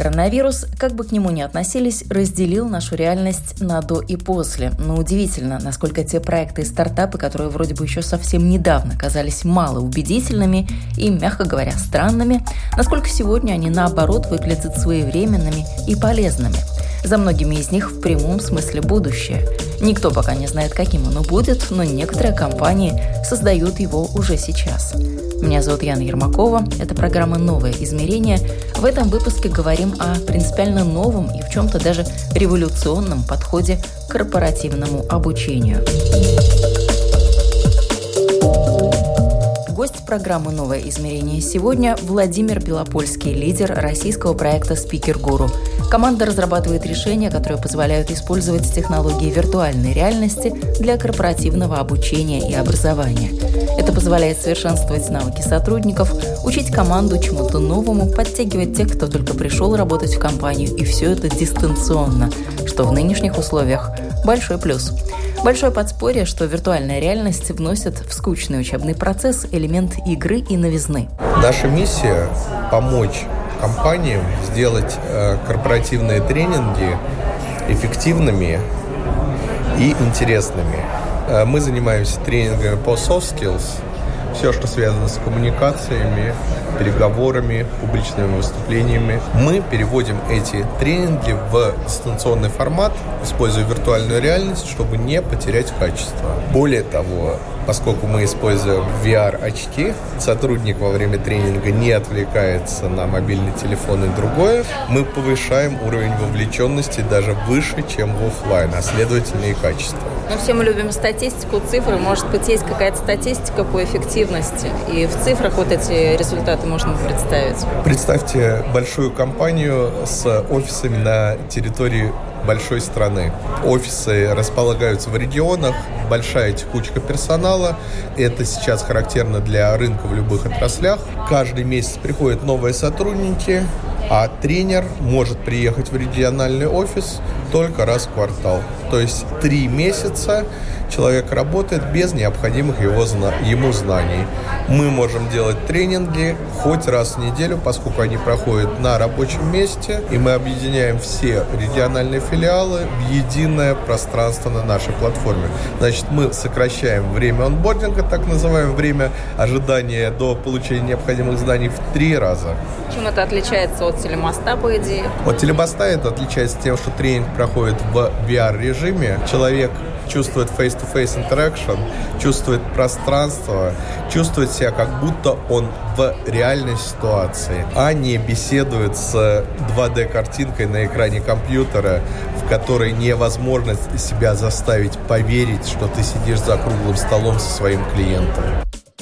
Коронавирус, как бы к нему ни относились, разделил нашу реальность на до и после. Но удивительно, насколько те проекты и стартапы, которые вроде бы еще совсем недавно казались мало убедительными и, мягко говоря, странными, насколько сегодня они наоборот выглядят своевременными и полезными. За многими из них в прямом смысле будущее. Никто пока не знает, каким оно будет, но некоторые компании создают его уже сейчас. Меня зовут Яна Ермакова. Это программа «Новое измерение». В этом выпуске говорим о принципиально новом и в чем-то даже революционном подходе к корпоративному обучению. Гость программы «Новое измерение» сегодня Владимир Белопольский, лидер российского проекта «Спикер Гуру». Команда разрабатывает решения, которые позволяют использовать технологии виртуальной реальности для корпоративного обучения и образования. Это позволяет совершенствовать навыки сотрудников, учить команду чему-то новому, подтягивать тех, кто только пришел работать в компанию, и все это дистанционно, что в нынешних условиях большой плюс. Большое подспорье, что виртуальная реальность вносит в скучный учебный процесс элемент игры и новизны. Наша миссия – помочь компаниям сделать э, корпоративные тренинги эффективными и интересными. Э, мы занимаемся тренингами по soft skills, все, что связано с коммуникациями, переговорами, публичными выступлениями. Мы переводим эти тренинги в дистанционный формат, используя виртуальную реальность, чтобы не потерять качество. Более того, поскольку мы используем VR-очки, сотрудник во время тренинга не отвлекается на мобильный телефон и другое, мы повышаем уровень вовлеченности даже выше, чем в офлайн, а следовательно и качество. Ну, все мы любим статистику, цифры. Может быть, есть какая-то статистика по эффективности. И в цифрах вот эти результаты можно представить. Представьте большую компанию с офисами на территории большой страны. Офисы располагаются в регионах, большая текучка персонала. Это сейчас характерно для рынка в любых отраслях. Каждый месяц приходят новые сотрудники, а тренер может приехать в региональный офис только раз в квартал. То есть три месяца человек работает без необходимых его, ему знаний. Мы можем делать тренинги хоть раз в неделю, поскольку они проходят на рабочем месте, и мы объединяем все региональные филиалы в единое пространство на нашей платформе. Значит, мы сокращаем время онбординга, так называемое время ожидания до получения необходимых знаний в три раза. Чем это отличается от телемоста, по идее? От телемоста это отличается тем, что тренинг проходит в VR-режиме. Человек чувствует face-to-face interaction, чувствует пространство, чувствует себя как будто он в реальной ситуации, а не беседует с 2D-картинкой на экране компьютера, в которой невозможно себя заставить поверить, что ты сидишь за круглым столом со своим клиентом.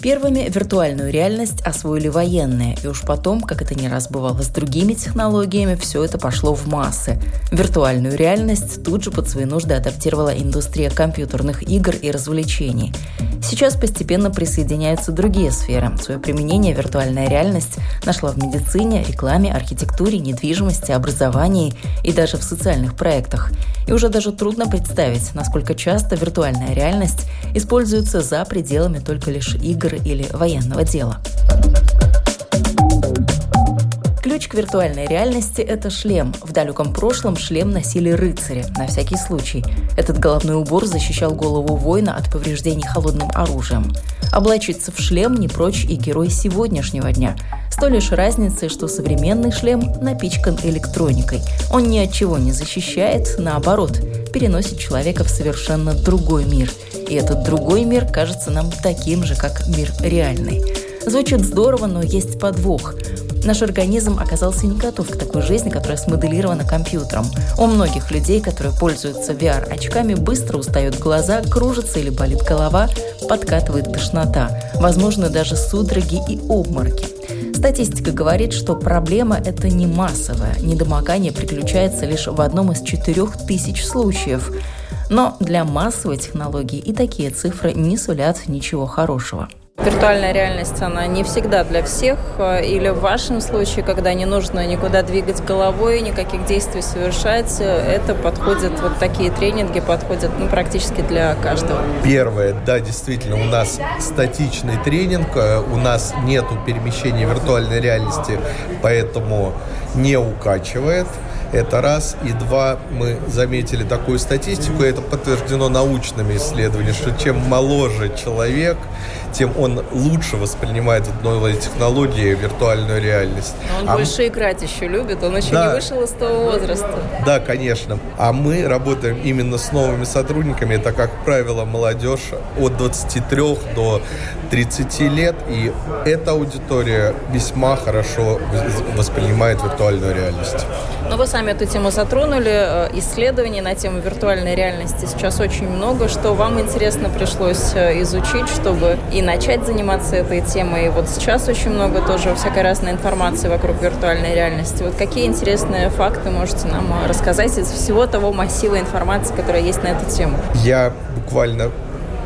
Первыми виртуальную реальность освоили военные, и уж потом, как это не раз бывало с другими технологиями, все это пошло в массы. Виртуальную реальность тут же под свои нужды адаптировала индустрия компьютерных игр и развлечений. Сейчас постепенно присоединяются другие сферы. Свое применение виртуальная реальность нашла в медицине, рекламе, архитектуре, недвижимости, образовании и даже в социальных проектах. И уже даже трудно представить, насколько часто виртуальная реальность используется за пределами только лишь игр или военного дела. Ключ к виртуальной реальности – это шлем. В далеком прошлом шлем носили рыцари, на всякий случай. Этот головной убор защищал голову воина от повреждений холодным оружием. Облачиться в шлем не прочь и герой сегодняшнего дня. Той лишь разницей, что современный шлем напичкан электроникой. Он ни от чего не защищает, наоборот, переносит человека в совершенно другой мир. И этот другой мир кажется нам таким же, как мир реальный. Звучит здорово, но есть подвох. Наш организм оказался не готов к такой жизни, которая смоделирована компьютером. У многих людей, которые пользуются VR-очками, быстро устают глаза, кружится или болит голова, подкатывает тошнота, возможно, даже судороги и обмороки. Статистика говорит, что проблема это не массовая. Недомогание приключается лишь в одном из четырех тысяч случаев. Но для массовой технологии и такие цифры не сулят ничего хорошего. Виртуальная реальность, она не всегда для всех. Э, или в вашем случае, когда не нужно никуда двигать головой, никаких действий совершать, э, это подходит, вот такие тренинги подходят ну, практически для каждого. Первое, да, действительно, у нас статичный тренинг, э, у нас нету перемещения виртуальной реальности, поэтому не укачивает. Это раз. И два, мы заметили такую статистику, это подтверждено научными исследованиями, что чем моложе человек, тем он лучше воспринимает новые технологии, виртуальную реальность. Но он а больше мы... играть еще любит, он еще да. не вышел из того возраста. Да, конечно. А мы работаем именно с новыми сотрудниками. Это, как правило, молодежь от 23 до 30 лет. И эта аудитория весьма хорошо воспринимает виртуальную реальность. Но вы сами эту тему затронули. Э, исследований на тему виртуальной реальности сейчас очень много. Что вам интересно пришлось э, изучить, чтобы и начать заниматься этой темой? И вот сейчас очень много тоже всякой разной информации вокруг виртуальной реальности. Вот какие интересные факты можете нам рассказать из всего того массива информации, которая есть на эту тему? Я буквально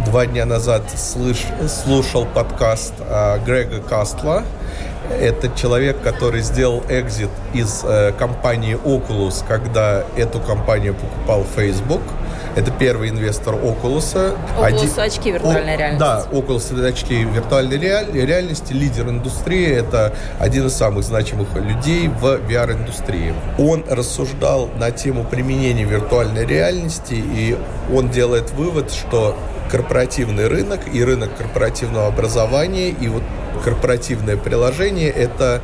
два дня назад слыш, слушал подкаст э, Грега Кастла. Это человек, который сделал экзит из э, компании Oculus, когда эту компанию покупал Facebook. Это первый инвестор Oculus. Oculus Один... очки виртуальной О... реальности. Да, Oculus очки виртуальной реальности, лидер индустрии. Это один из самых значимых людей в VR-индустрии. Он рассуждал на тему применения виртуальной реальности, и он делает вывод, что корпоративный рынок и рынок корпоративного образования и вот корпоративное приложение – это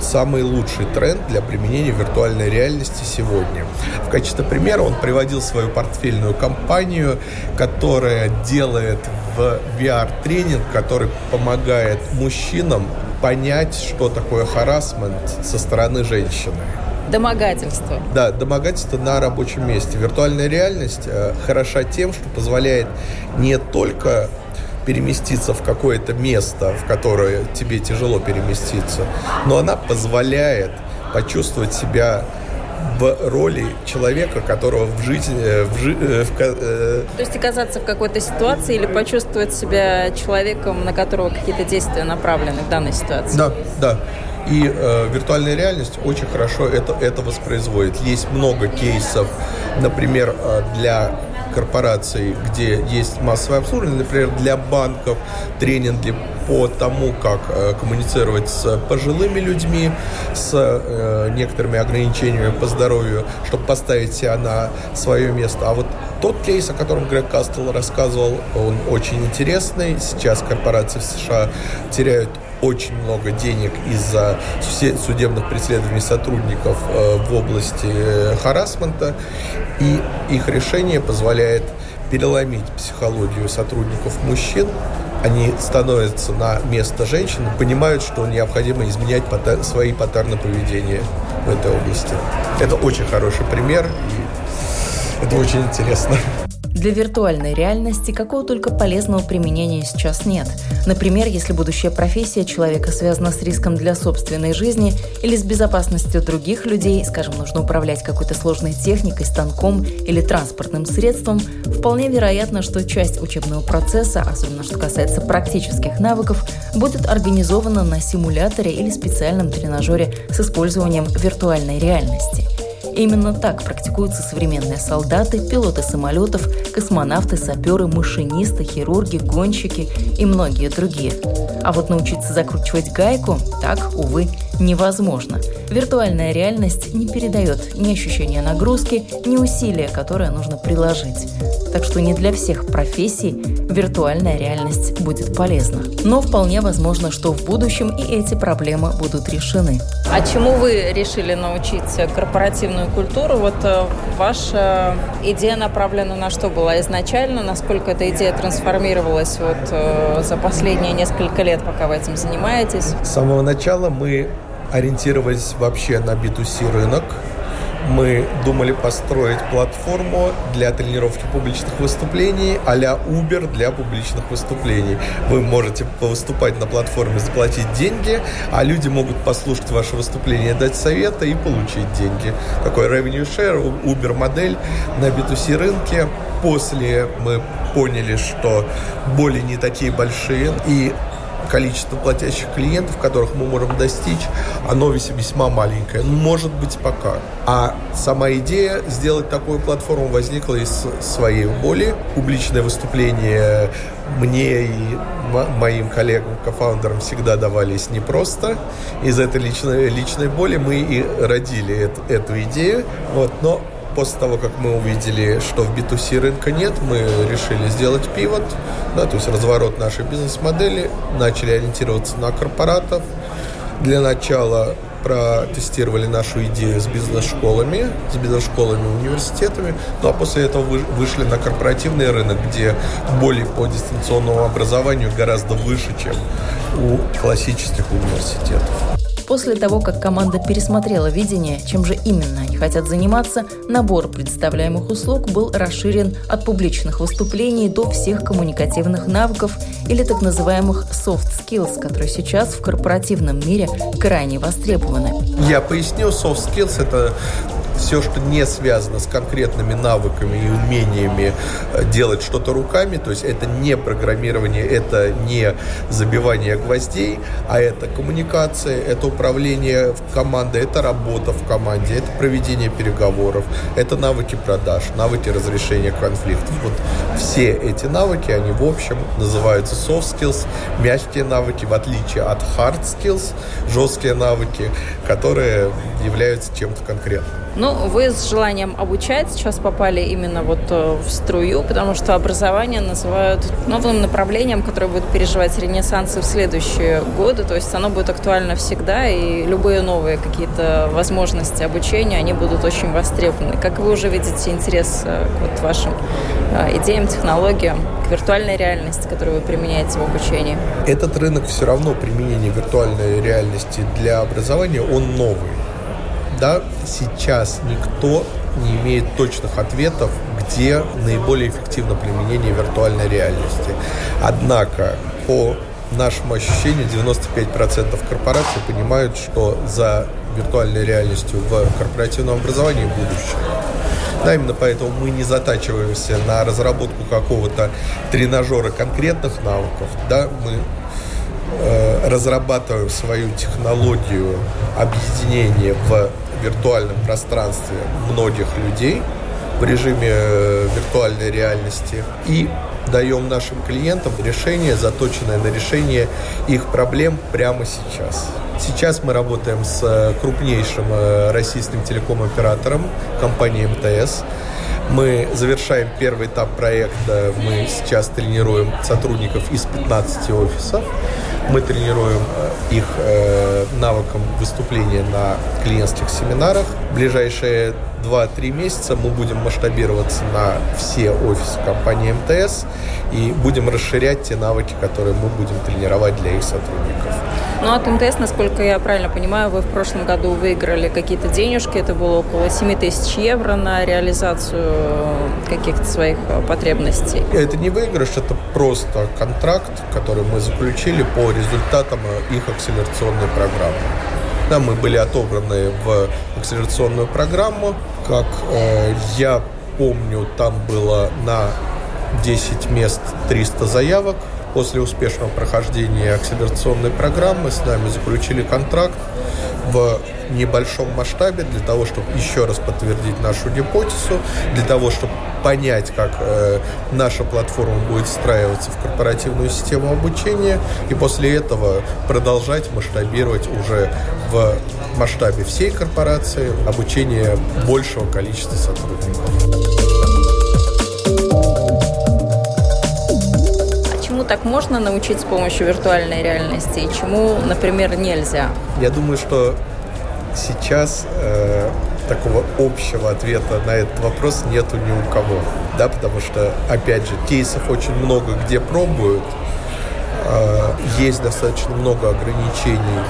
самый лучший тренд для применения виртуальной реальности сегодня. В качестве примера он приводил свою портфельную компанию, которая делает в VR-тренинг, который помогает мужчинам понять, что такое харасмент со стороны женщины. Домогательство. Да, домогательство на рабочем месте. Виртуальная реальность э, хороша тем, что позволяет не только переместиться в какое-то место, в которое тебе тяжело переместиться, но она позволяет почувствовать себя в роли человека, которого в жизни... Э, в, жи, э, в, э... То есть оказаться в какой-то ситуации или почувствовать себя человеком, на которого какие-то действия направлены в данной ситуации? Да, да. И э, виртуальная реальность очень хорошо это, это воспроизводит. Есть много кейсов, например, э, для корпораций, где есть массовое обслуживание, например, для банков тренинги по тому, как э, коммуницировать с пожилыми людьми, с э, некоторыми ограничениями по здоровью, чтобы поставить себя на свое место. А вот тот кейс, о котором Грег Кастел рассказывал, он очень интересный. Сейчас корпорации в США теряют очень много денег из-за судебных преследований сотрудников э, в области э, харасмента, и их решение позволяет переломить психологию сотрудников мужчин. Они становятся на место женщин, понимают, что необходимо изменять свои паттерны поведения в этой области. Это очень хороший пример, и это очень интересно. Для виртуальной реальности какого только полезного применения сейчас нет. Например, если будущая профессия человека связана с риском для собственной жизни или с безопасностью других людей, скажем, нужно управлять какой-то сложной техникой, станком или транспортным средством, вполне вероятно, что часть учебного процесса, особенно что касается практических навыков, будет организована на симуляторе или специальном тренажере с использованием виртуальной реальности – Именно так практикуются современные солдаты, пилоты самолетов, космонавты, саперы, машинисты, хирурги, гонщики и многие другие. А вот научиться закручивать гайку так, увы, невозможно. Виртуальная реальность не передает ни ощущения нагрузки, ни усилия, которое нужно приложить. Так что не для всех профессий виртуальная реальность будет полезна. Но вполне возможно, что в будущем и эти проблемы будут решены. А чему вы решили научить корпоративную культуру? Вот э, ваша идея направлена на что была изначально? Насколько эта идея трансформировалась вот э, за последние несколько лет, пока вы этим занимаетесь? С самого начала мы ориентировались вообще на B2C рынок. Мы думали построить платформу для тренировки публичных выступлений а-ля Uber для публичных выступлений. Вы можете выступать на платформе, заплатить деньги, а люди могут послушать ваше выступление, дать советы и получить деньги. Такой revenue share, Uber модель на B2C рынке. После мы поняли, что боли не такие большие, и количество платящих клиентов, которых мы можем достичь, оно весьма маленькое. Ну, может быть, пока. А сама идея сделать такую платформу возникла из своей боли. Публичное выступление мне и моим коллегам, кофаундерам всегда давались непросто. Из этой личной, личной боли мы и родили эту, эту идею. Вот, но после того, как мы увидели, что в B2C рынка нет, мы решили сделать пивот, да, то есть разворот нашей бизнес-модели, начали ориентироваться на корпоратов. Для начала протестировали нашу идею с бизнес-школами, с бизнес-школами университетами, ну а после этого вышли на корпоративный рынок, где боли по дистанционному образованию гораздо выше, чем у классических университетов. После того, как команда пересмотрела видение, чем же именно они хотят заниматься, набор представляемых услуг был расширен от публичных выступлений до всех коммуникативных навыков или так называемых soft skills, которые сейчас в корпоративном мире крайне востребованы. Я поясню, soft skills – это все, что не связано с конкретными навыками и умениями э, делать что-то руками, то есть это не программирование, это не забивание гвоздей, а это коммуникация, это управление командой, это работа в команде, это проведение переговоров, это навыки продаж, навыки разрешения конфликтов. Вот все эти навыки, они в общем называются soft skills, мягкие навыки, в отличие от hard skills, жесткие навыки, которые являются чем-то конкретным. Ну, вы с желанием обучать сейчас попали именно вот э, в струю, потому что образование называют новым направлением, которое будет переживать ренессанс в следующие годы, то есть оно будет актуально всегда, и любые новые какие-то возможности обучения, они будут очень востребованы. Как вы уже видите интерес э, к вот вашим э, идеям, технологиям, к виртуальной реальности, которую вы применяете в обучении? Этот рынок все равно применения виртуальной реальности для образования, он новый да, сейчас никто не имеет точных ответов, где наиболее эффективно применение виртуальной реальности. Однако, по нашему ощущению, 95% корпораций понимают, что за виртуальной реальностью в корпоративном образовании будущее. Да, именно поэтому мы не затачиваемся на разработку какого-то тренажера конкретных навыков. Да, мы э, разрабатываем свою технологию объединения в виртуальном пространстве многих людей в режиме э, виртуальной реальности и даем нашим клиентам решение, заточенное на решение их проблем прямо сейчас. Сейчас мы работаем с э, крупнейшим э, российским телеком-оператором, компанией МТС. Мы завершаем первый этап проекта. Мы сейчас тренируем сотрудников из 15 офисов. Мы тренируем э, их э, навыкам выступления на клиентских семинарах. В ближайшие 2-3 месяца мы будем масштабироваться на все офисы компании МТС и будем расширять те навыки, которые мы будем тренировать для их сотрудников. Ну, от МТС, насколько я правильно понимаю, вы в прошлом году выиграли какие-то денежки. Это было около 7 тысяч евро на реализацию каких-то своих потребностей. Это не выигрыш, это просто контракт, который мы заключили по результатам их акселерационной программы. Да, мы были отобраны в акселерационную программу. Как э, я помню, там было на 10 мест 300 заявок. После успешного прохождения акселерационной программы с нами заключили контракт в небольшом масштабе для того, чтобы еще раз подтвердить нашу гипотезу, для того, чтобы понять, как э, наша платформа будет встраиваться в корпоративную систему обучения, и после этого продолжать масштабировать уже в масштабе всей корпорации обучение большего количества сотрудников. так можно научить с помощью виртуальной реальности и чему, например, нельзя? Я думаю, что сейчас э, такого общего ответа на этот вопрос нету ни у кого. Да, потому что, опять же, кейсов очень много, где пробуют, э, есть достаточно много ограничений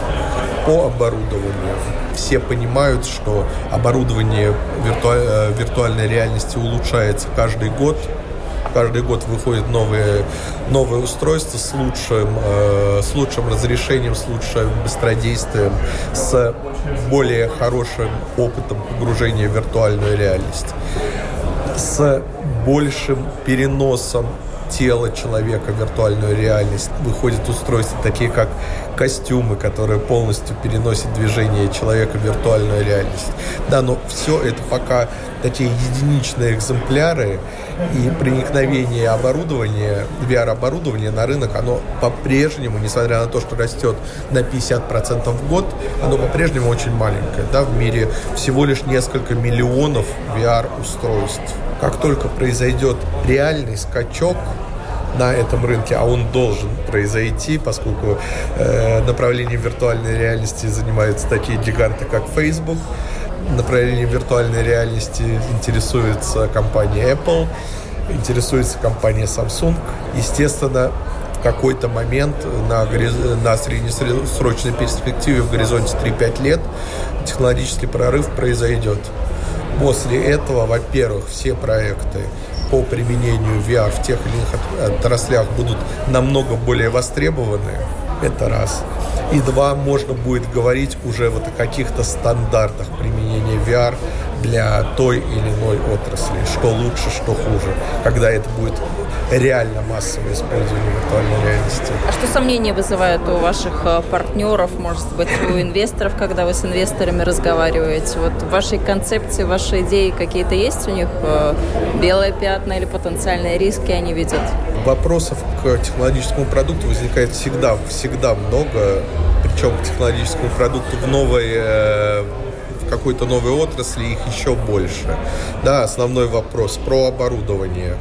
по оборудованию. Все понимают, что оборудование виртуаль, виртуальной реальности улучшается каждый год. Каждый год выходят новые, новые устройства с лучшим, э, с лучшим разрешением, с лучшим быстродействием, с более хорошим опытом погружения в виртуальную реальность, с большим переносом тела человека в виртуальную реальность. Выходят устройства такие, как костюмы, которые полностью переносят движение человека в виртуальную реальность. Да, но все это пока такие единичные экземпляры, и проникновение оборудования, VR-оборудования на рынок, оно по-прежнему, несмотря на то, что растет на 50% в год, оно по-прежнему очень маленькое. Да, в мире всего лишь несколько миллионов VR-устройств. Как только произойдет реальный скачок на этом рынке, а он должен произойти, поскольку э, направлением виртуальной реальности занимаются такие гиганты, как Facebook, направлением виртуальной реальности интересуется компания Apple, интересуется компания Samsung. Естественно, в какой-то момент на, на среднесрочной перспективе в горизонте 3-5 лет технологический прорыв произойдет. После этого, во-первых, все проекты по применению VR в тех или иных отраслях будут намного более востребованы. Это раз. И два, можно будет говорить уже вот о каких-то стандартах применения VR для той или иной отрасли, что лучше, что хуже, когда это будет реально массовое использование виртуальной реальности. А что сомнения вызывает у ваших э, партнеров, может быть, у инвесторов, когда вы с инвесторами разговариваете? Вот в вашей концепции, ваши идеи какие-то есть у них? Э, белые пятна или потенциальные риски они видят? Вопросов к технологическому продукту возникает всегда, всегда много, причем к технологическому продукту в новой э, какой-то новой отрасли их еще больше. Да, основной вопрос про оборудование.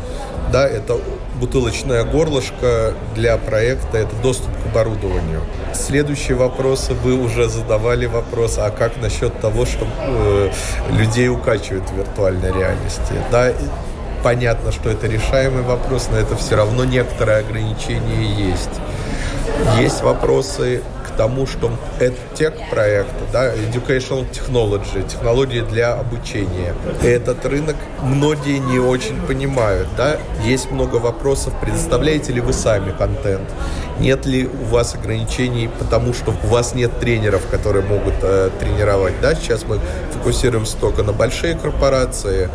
Да, это бутылочное горлышко для проекта, это доступ к оборудованию. Следующие вопросы вы уже задавали вопрос, а как насчет того, что э, людей укачивают в виртуальной реальности? Да, понятно, что это решаемый вопрос, но это все равно некоторые ограничения есть. Есть вопросы тому, что это тех проекты, да, educational technology, технологии для обучения. Этот рынок многие не очень понимают, да. Есть много вопросов, предоставляете ли вы сами контент, нет ли у вас ограничений, потому что у вас нет тренеров, которые могут э, тренировать, да. Сейчас мы фокусируемся только на большие корпорации,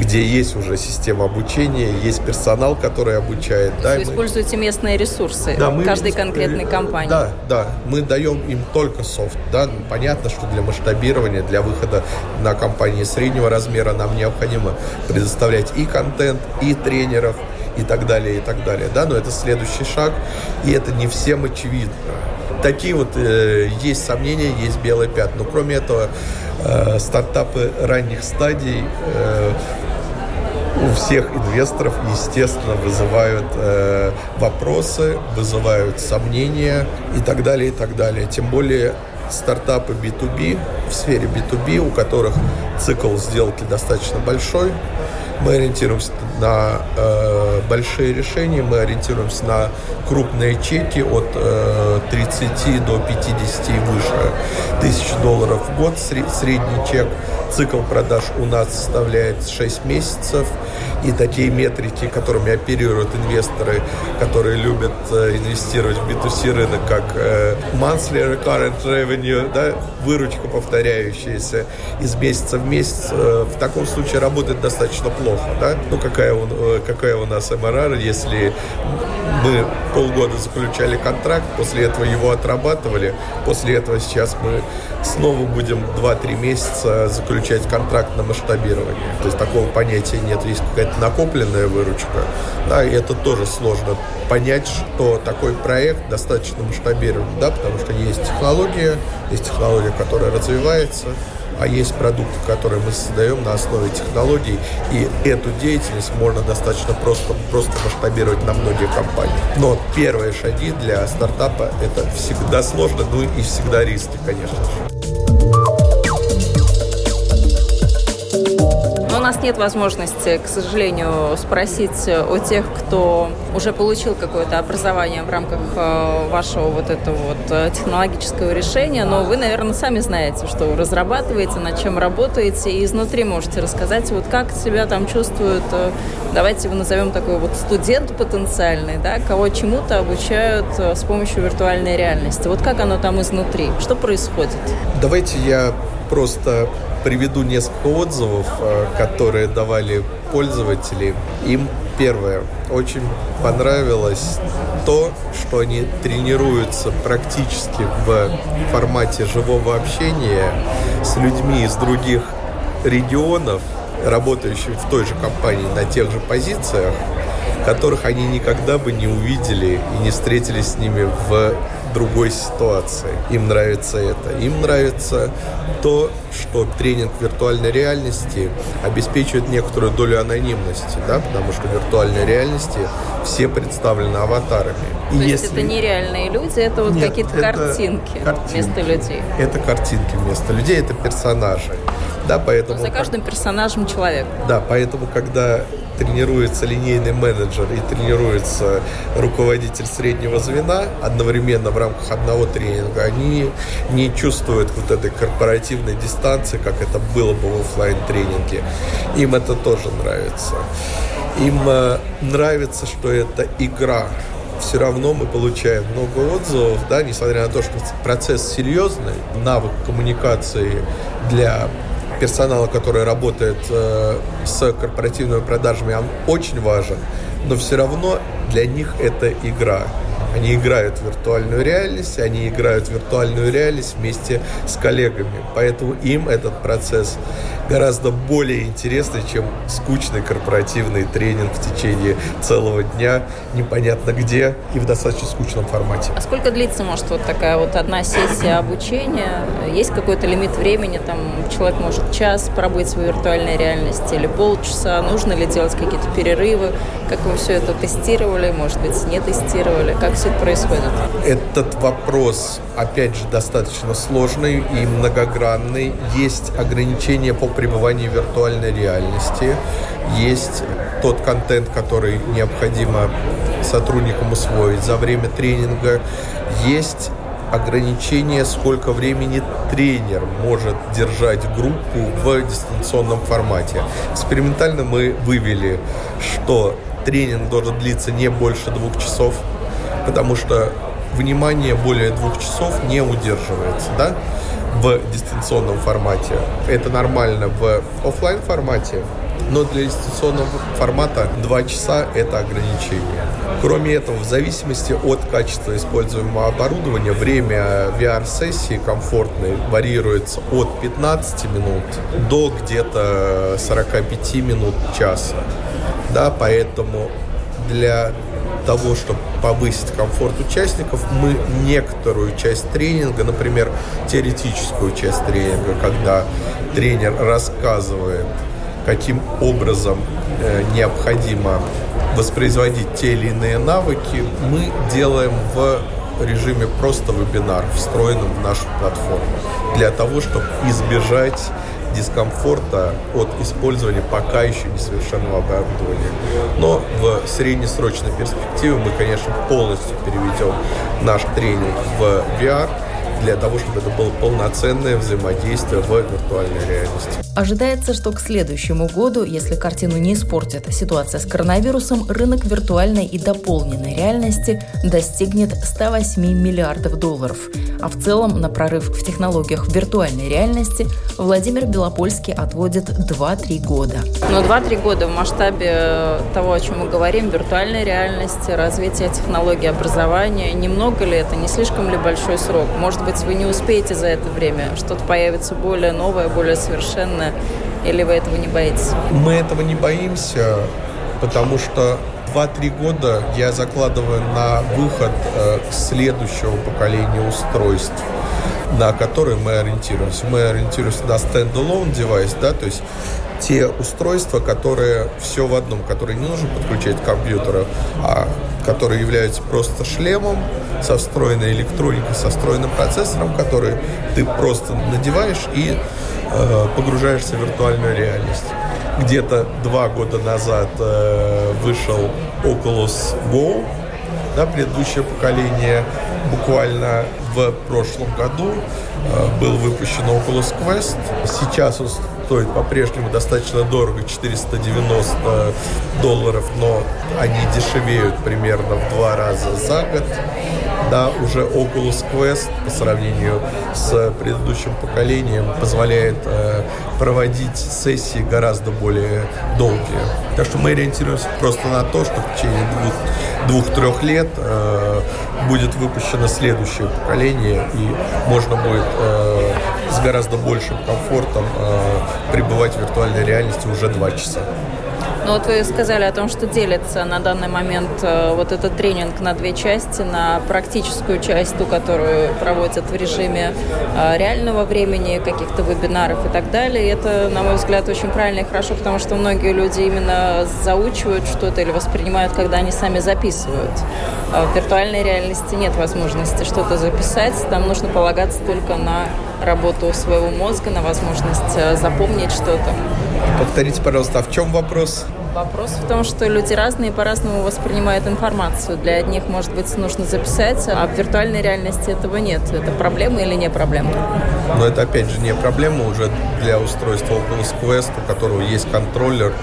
где есть уже система обучения, есть персонал, который обучает. Да, вы мы... используете местные ресурсы да, мы... каждой конкретной компании. Да, да. Мы даем им только софт. Да? Понятно, что для масштабирования, для выхода на компании среднего размера нам необходимо предоставлять и контент, и тренеров, и так далее, и так далее. Да? Но это следующий шаг, и это не всем очевидно. Такие вот э, есть сомнения, есть белые пятна. Но кроме этого, э, стартапы ранних стадий э, у всех инвесторов, естественно, вызывают э, вопросы, вызывают сомнения и так далее, и так далее. Тем более стартапы B2B, в сфере B2B, у которых цикл сделки достаточно большой, мы ориентируемся на э, большие решения, мы ориентируемся на крупные чеки от э, 30 до 50 и выше тысяч долларов в год. Средний чек, цикл продаж у нас составляет 6 месяцев. И такие метрики, которыми оперируют инвесторы, которые любят э, инвестировать в B2C рынок, как э, monthly recurrent revenue, да, выручка повторяющаяся из месяца в месяц, э, в таком случае работает достаточно плохо. Да? Ну, какая, он, какая у нас MRR, если мы полгода заключали контракт, после этого его отрабатывали, после этого сейчас мы снова будем 2-3 месяца заключать контракт на масштабирование. То есть такого понятия нет. Есть какая-то накопленная выручка. Да, и это тоже сложно понять, что такой проект достаточно масштабирован, да, потому что есть технология, есть технология, которая развивается, а есть продукты, которые мы создаем на основе технологий, и эту деятельность можно достаточно просто, просто масштабировать на многие компании. Но первые шаги для стартапа это всегда сложно, ну и всегда риски, конечно же. Нас нет возможности, к сожалению, спросить о тех, кто уже получил какое-то образование в рамках э, вашего вот этого вот э, технологического решения, но вы, наверное, сами знаете, что разрабатываете, над чем работаете, и изнутри можете рассказать, вот как себя там чувствуют, э, давайте его назовем такой вот студент потенциальный, да, кого чему-то обучают с помощью виртуальной реальности. Вот как оно там изнутри? Что происходит? Давайте я просто приведу несколько отзывов, э, которые давали пользователи. Им первое, очень понравилось то, что они тренируются практически в формате живого общения с людьми из других регионов, работающих в той же компании на тех же позициях, которых они никогда бы не увидели и не встретились с ними в другой ситуации. Им нравится это. Им нравится то, что тренинг виртуальной реальности обеспечивает некоторую долю анонимности, да, потому что в виртуальной реальности все представлены аватарами. То И есть если... это нереальные люди, это вот какие-то картинки, картинки вместо людей? Это картинки вместо людей, это персонажи. Да, поэтому... За каждым персонажем человек. Да, поэтому, когда тренируется линейный менеджер и тренируется руководитель среднего звена одновременно в рамках одного тренинга, они не чувствуют вот этой корпоративной дистанции, как это было бы в офлайн тренинге Им это тоже нравится. Им э, нравится, что это игра, все равно мы получаем много отзывов, да, несмотря на то, что процесс серьезный, навык коммуникации для персонала, который работает э, с корпоративными продажами, он очень важен, но все равно для них это игра. Они играют в виртуальную реальность, они играют в виртуальную реальность вместе с коллегами. Поэтому им этот процесс гораздо более интересный, чем скучный корпоративный тренинг в течение целого дня, непонятно где и в достаточно скучном формате. А сколько длится, может, вот такая вот одна сессия обучения? Есть какой-то лимит времени? Там человек может час пробыть в виртуальной реальности или полчаса? Нужно ли делать какие-то перерывы? Как вы все это тестировали? Может быть, не тестировали? Как все это? Этот вопрос, опять же, достаточно сложный и многогранный. Есть ограничения по пребыванию в виртуальной реальности. Есть тот контент, который необходимо сотрудникам усвоить за время тренинга. Есть ограничение, сколько времени тренер может держать группу в дистанционном формате. Экспериментально мы вывели, что тренинг должен длиться не больше двух часов, потому что внимание более двух часов не удерживается, да, в дистанционном формате. Это нормально в офлайн формате, но для дистанционного формата 2 часа – это ограничение. Кроме этого, в зависимости от качества используемого оборудования, время VR-сессии комфортной варьируется от 15 минут до где-то 45 минут часа. Да, поэтому для того, чтобы повысить комфорт участников, мы некоторую часть тренинга, например, теоретическую часть тренинга, когда тренер рассказывает, каким образом э, необходимо воспроизводить те или иные навыки, мы делаем в режиме просто вебинар, встроенном в нашу платформу, для того, чтобы избежать дискомфорта от использования пока еще несовершенного оборудования. Но в среднесрочной перспективе мы, конечно, полностью переведем наш тренинг в VR – для того, чтобы это было полноценное взаимодействие в виртуальной реальности. Ожидается, что к следующему году, если картину не испортит ситуация с коронавирусом, рынок виртуальной и дополненной реальности достигнет 108 миллиардов долларов. А в целом на прорыв в технологиях виртуальной реальности Владимир Белопольский отводит 2-3 года. Но 2-3 года в масштабе того, о чем мы говорим, виртуальной реальности, развития технологий образования, немного ли это, не слишком ли большой срок? Может быть, вы не успеете за это время, что-то появится более новое, более совершенное, или вы этого не боитесь? Мы этого не боимся, потому что 2-3 года я закладываю на выход э, следующего поколения устройств, на которые мы ориентируемся. Мы ориентируемся на standalone девайс, да, то есть те устройства, которые все в одном, которые не нужно подключать к компьютеру, а которые являются просто шлемом со встроенной электроникой, со встроенным процессором, который ты просто надеваешь и э, погружаешься в виртуальную реальность. Где-то два года назад э, вышел Oculus Go, да, предыдущее поколение. Буквально в прошлом году э, был выпущен Oculus Quest. Сейчас он стоит по-прежнему достаточно дорого, 490 долларов, но они дешевеют примерно в два раза за год. Да, уже Oculus Quest по сравнению с предыдущим поколением позволяет э, проводить сессии гораздо более долгие. Так что мы ориентируемся просто на то, что в течение двух-трех лет э, будет выпущено следующее поколение, и можно будет э, с гораздо большим комфортом э, пребывать в виртуальной реальности уже два часа. Ну вот вы сказали о том, что делится на данный момент э, вот этот тренинг на две части, на практическую часть, ту, которую проводят в режиме э, реального времени, каких-то вебинаров и так далее. И это, на мой взгляд, очень правильно и хорошо, потому что многие люди именно заучивают что-то или воспринимают, когда они сами записывают. А в виртуальной реальности нет возможности что-то записать, там нужно полагаться только на работу своего мозга, на возможность э, запомнить что-то. Повторите, пожалуйста, а в чем вопрос? Вопрос в том, что люди разные по-разному воспринимают информацию. Для одних, может быть, нужно записать, а в виртуальной реальности этого нет. Это проблема или не проблема? Но это, опять же, не проблема уже для устройства Oculus Quest, у которого есть контроллер,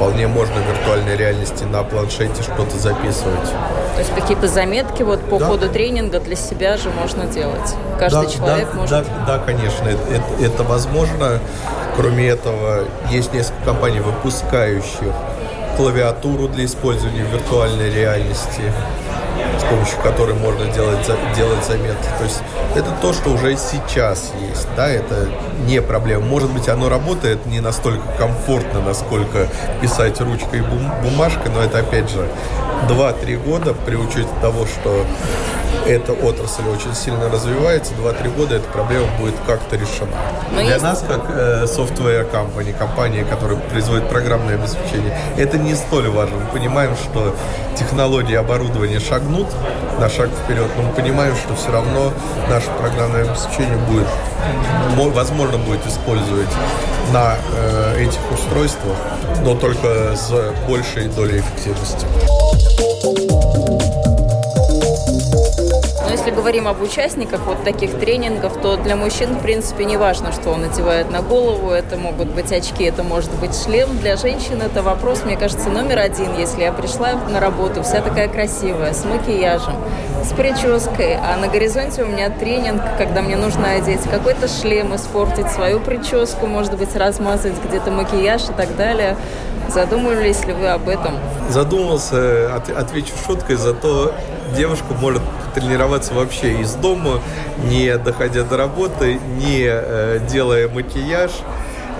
вполне можно в виртуальной реальности на планшете что-то записывать. То есть какие-то заметки вот по да. ходу тренинга для себя же можно делать. Каждый да, человек да, может. Да, да, конечно, это, это, возможно. Кроме этого, есть несколько компаний, выпускающих клавиатуру для использования в виртуальной реальности, помощью которой можно делать, делать заметки. То есть это то, что уже сейчас есть, да, это не проблема. Может быть, оно работает не настолько комфортно, насколько писать ручкой и бумажкой, но это, опять же, 2-3 года при учете того, что эта отрасль очень сильно развивается, 2-3 года эта проблема будет как-то решена. Но Для есть... нас, как э, software company, компания, которая производит программное обеспечение, это не столь важно. Мы понимаем, что технологии оборудования шагнут на шаг вперед, но мы понимаем, что все равно наше программное обеспечение будет, возможно, будет использовать на э, этих устройствах, но только с большей долей эффективности. Если говорим об участниках вот таких тренингов, то для мужчин, в принципе, не важно, что он надевает на голову. Это могут быть очки, это может быть шлем. Для женщин это вопрос, мне кажется, номер один. Если я пришла на работу вся такая красивая, с макияжем, с прической, а на горизонте у меня тренинг, когда мне нужно одеть какой-то шлем, испортить свою прическу, может быть, размазать где-то макияж и так далее. Задумывались ли вы об этом? Задумался, от, отвечу шуткой, зато девушка может тренироваться вообще из дома, не доходя до работы, не э, делая макияж,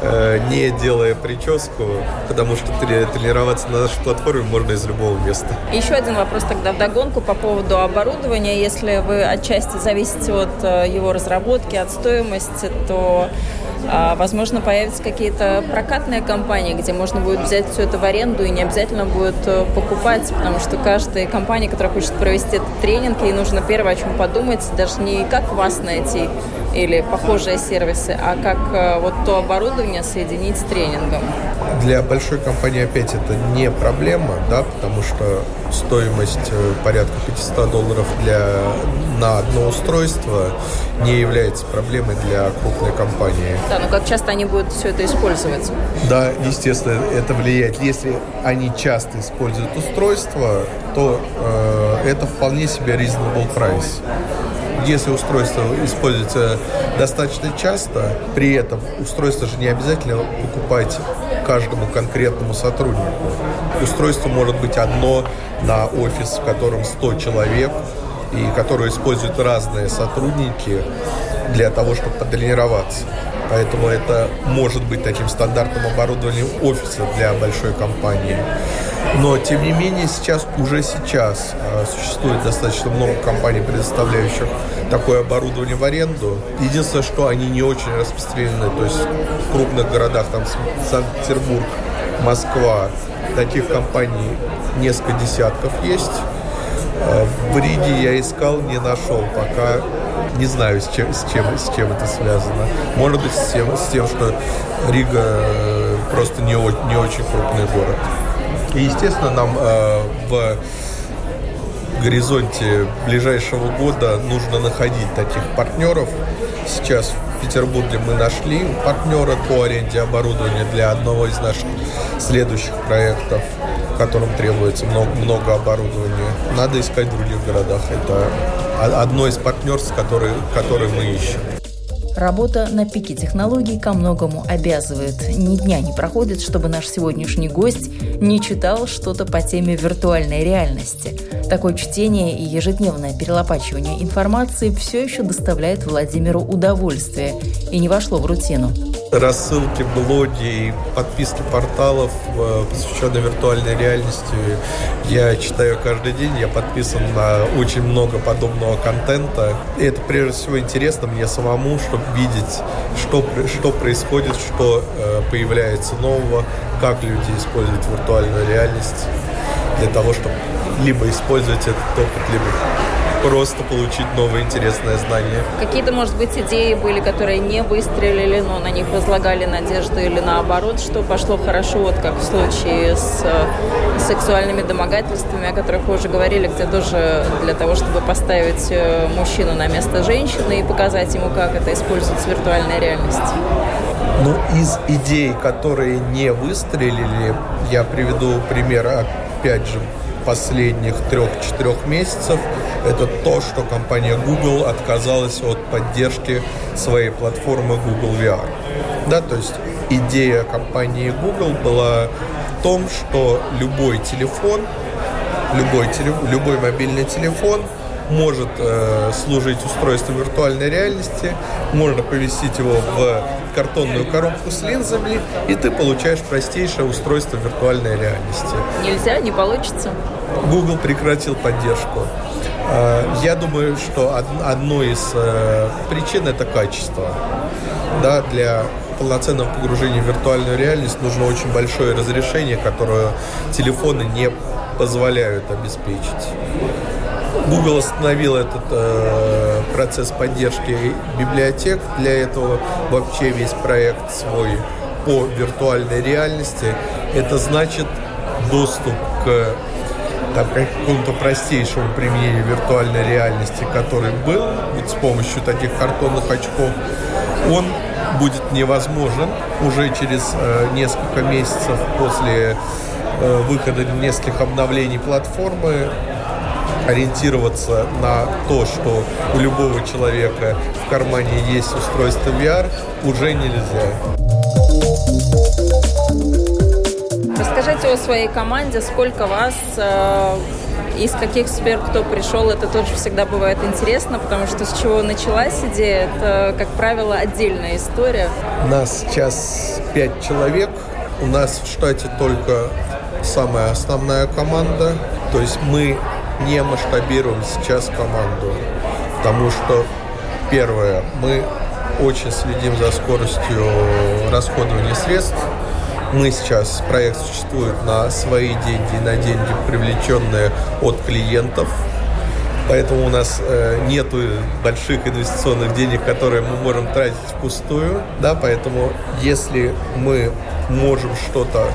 э, не делая прическу, потому что тренироваться на нашей платформе можно из любого места. Еще один вопрос тогда в догонку по поводу оборудования. Если вы отчасти зависите от э, его разработки, от стоимости, то а, возможно, появятся какие-то прокатные компании, где можно будет взять все это в аренду и не обязательно будет э, покупать, потому что каждая компания, которая хочет провести этот тренинг, ей нужно первое о чем подумать, даже не как вас найти или похожие сервисы, а как э, вот то оборудование соединить с тренингом. Для большой компании опять это не проблема, да, потому что стоимость э, порядка 500 долларов для, на одно устройство не является проблемой для крупной компании. Да, но как часто они будут все это использовать? Да, естественно, это влияет. Если они часто используют устройство, то э, это вполне себе reasonable price. Если устройство используется достаточно часто, при этом устройство же не обязательно покупать каждому конкретному сотруднику. Устройство может быть одно на офис, в котором 100 человек, и которое используют разные сотрудники для того, чтобы потренироваться. Поэтому это может быть таким стандартным оборудованием офиса для большой компании. Но, тем не менее, сейчас, уже сейчас э, существует достаточно много компаний, предоставляющих такое оборудование в аренду. Единственное, что они не очень распространены, то есть в крупных городах, там Э, в Риге я искал, не нашел пока. Не знаю, с чем, с чем, с чем это связано. Может быть, с тем, с тем что Рига э, просто не, не очень крупный город. И, естественно, нам э, в горизонте ближайшего года нужно находить таких партнеров. Сейчас в Петербурге мы нашли партнера по аренде оборудования для одного из наших следующих проектов, в котором требуется много, много оборудования. Надо искать в других городах. Это одно из партнерств, которые, которые мы ищем. Работа на пике технологий ко многому обязывает. Ни дня не проходит, чтобы наш сегодняшний гость не читал что-то по теме виртуальной реальности. Такое чтение и ежедневное перелопачивание информации все еще доставляет Владимиру удовольствие и не вошло в рутину рассылки, блоги и подписки порталов, э, посвященные виртуальной реальности. Я читаю каждый день, я подписан на очень много подобного контента. И это прежде всего интересно мне самому, чтобы видеть, что, что происходит, что э, появляется нового, как люди используют виртуальную реальность для того, чтобы либо использовать этот опыт, либо просто получить новое интересное знание. Какие-то, может быть, идеи были, которые не выстрелили, но на них возлагали надежды или наоборот, что пошло хорошо, вот как в случае с э, сексуальными домогательствами, о которых вы уже говорили, где тоже для того, чтобы поставить э, мужчину на место женщины и показать ему, как это используется в виртуальной реальности. Ну, из идей, которые не выстрелили, я приведу пример, опять же, последних трех-четырех месяцев, это то, что компания Google отказалась от поддержки своей платформы Google VR. Да, то есть идея компании Google была в том, что любой телефон, любой, теле, любой мобильный телефон может э, служить устройством виртуальной реальности, можно повесить его в картонную коробку с линзами, и ты получаешь простейшее устройство виртуальной реальности. Нельзя, не получится. Google прекратил поддержку. Э, я думаю, что одной из э, причин это качество. Да, для полноценного погружения в виртуальную реальность нужно очень большое разрешение, которое телефоны не позволяют обеспечить. Google остановил этот э, процесс поддержки библиотек. Для этого вообще весь проект свой по виртуальной реальности. Это значит доступ к там, какому-то простейшему применению виртуальной реальности, который был вот с помощью таких картонных очков, он будет невозможен уже через э, несколько месяцев после э, выхода нескольких обновлений платформы ориентироваться на то, что у любого человека в кармане есть устройство VR, уже нельзя. Расскажите о своей команде, сколько вас, э, из каких сфер кто пришел, это тоже всегда бывает интересно, потому что с чего началась идея, это, как правило, отдельная история. Нас сейчас пять человек, у нас в штате только самая основная команда, то есть мы не масштабируем сейчас команду, потому что, первое, мы очень следим за скоростью расходования средств. Мы сейчас, проект существует на свои деньги на деньги, привлеченные от клиентов. Поэтому у нас э, нету больших инвестиционных денег, которые мы можем тратить впустую. Да, поэтому если мы можем что-то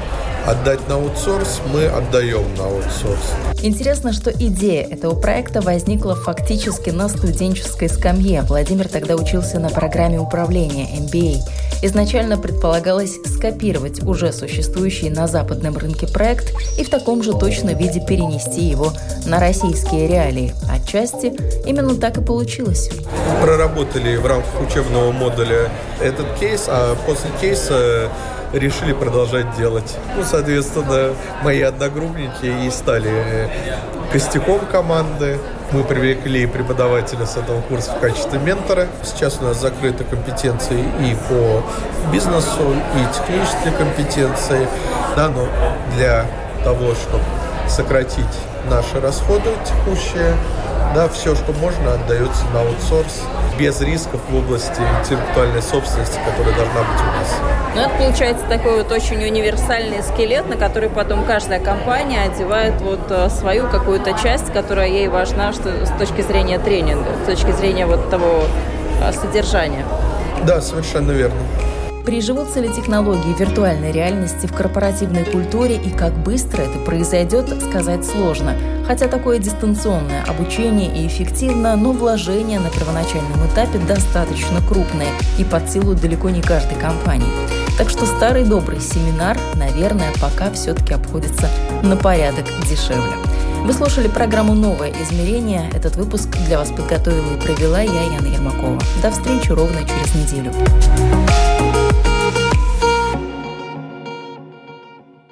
отдать на аутсорс, мы отдаем на аутсорс. Интересно, что идея этого проекта возникла фактически на студенческой скамье. Владимир тогда учился на программе управления MBA. Изначально предполагалось скопировать уже существующий на западном рынке проект и в таком же точно виде перенести его на российские реалии. Отчасти именно так и получилось. Проработали в рамках учебного модуля этот кейс, а после кейса решили продолжать делать. Ну, соответственно, мои одногруппники и стали костяком команды. Мы привлекли преподавателя с этого курса в качестве ментора. Сейчас у нас закрыты компетенции и по бизнесу, и технические компетенции. Да, но для того, чтобы сократить наши расходы текущие, Да, все, что можно, отдается на аутсорс без рисков в области интеллектуальной собственности, которая должна быть у нас. Ну, это получается такой вот очень универсальный скелет, на который потом каждая компания одевает вот э, свою какую-то часть, которая ей важна что, с точки зрения тренинга, с точки зрения вот того э, содержания. Да, совершенно верно. Приживутся ли технологии виртуальной реальности в корпоративной культуре и как быстро это произойдет, сказать сложно. Хотя такое дистанционное обучение и эффективно, но вложения на первоначальном этапе достаточно крупные и под силу далеко не каждой компании. Так что старый добрый семинар, наверное, пока все-таки обходится на порядок дешевле. Вы слушали программу «Новое измерение». Этот выпуск для вас подготовила и провела я, Яна Ермакова. До встречи ровно через неделю.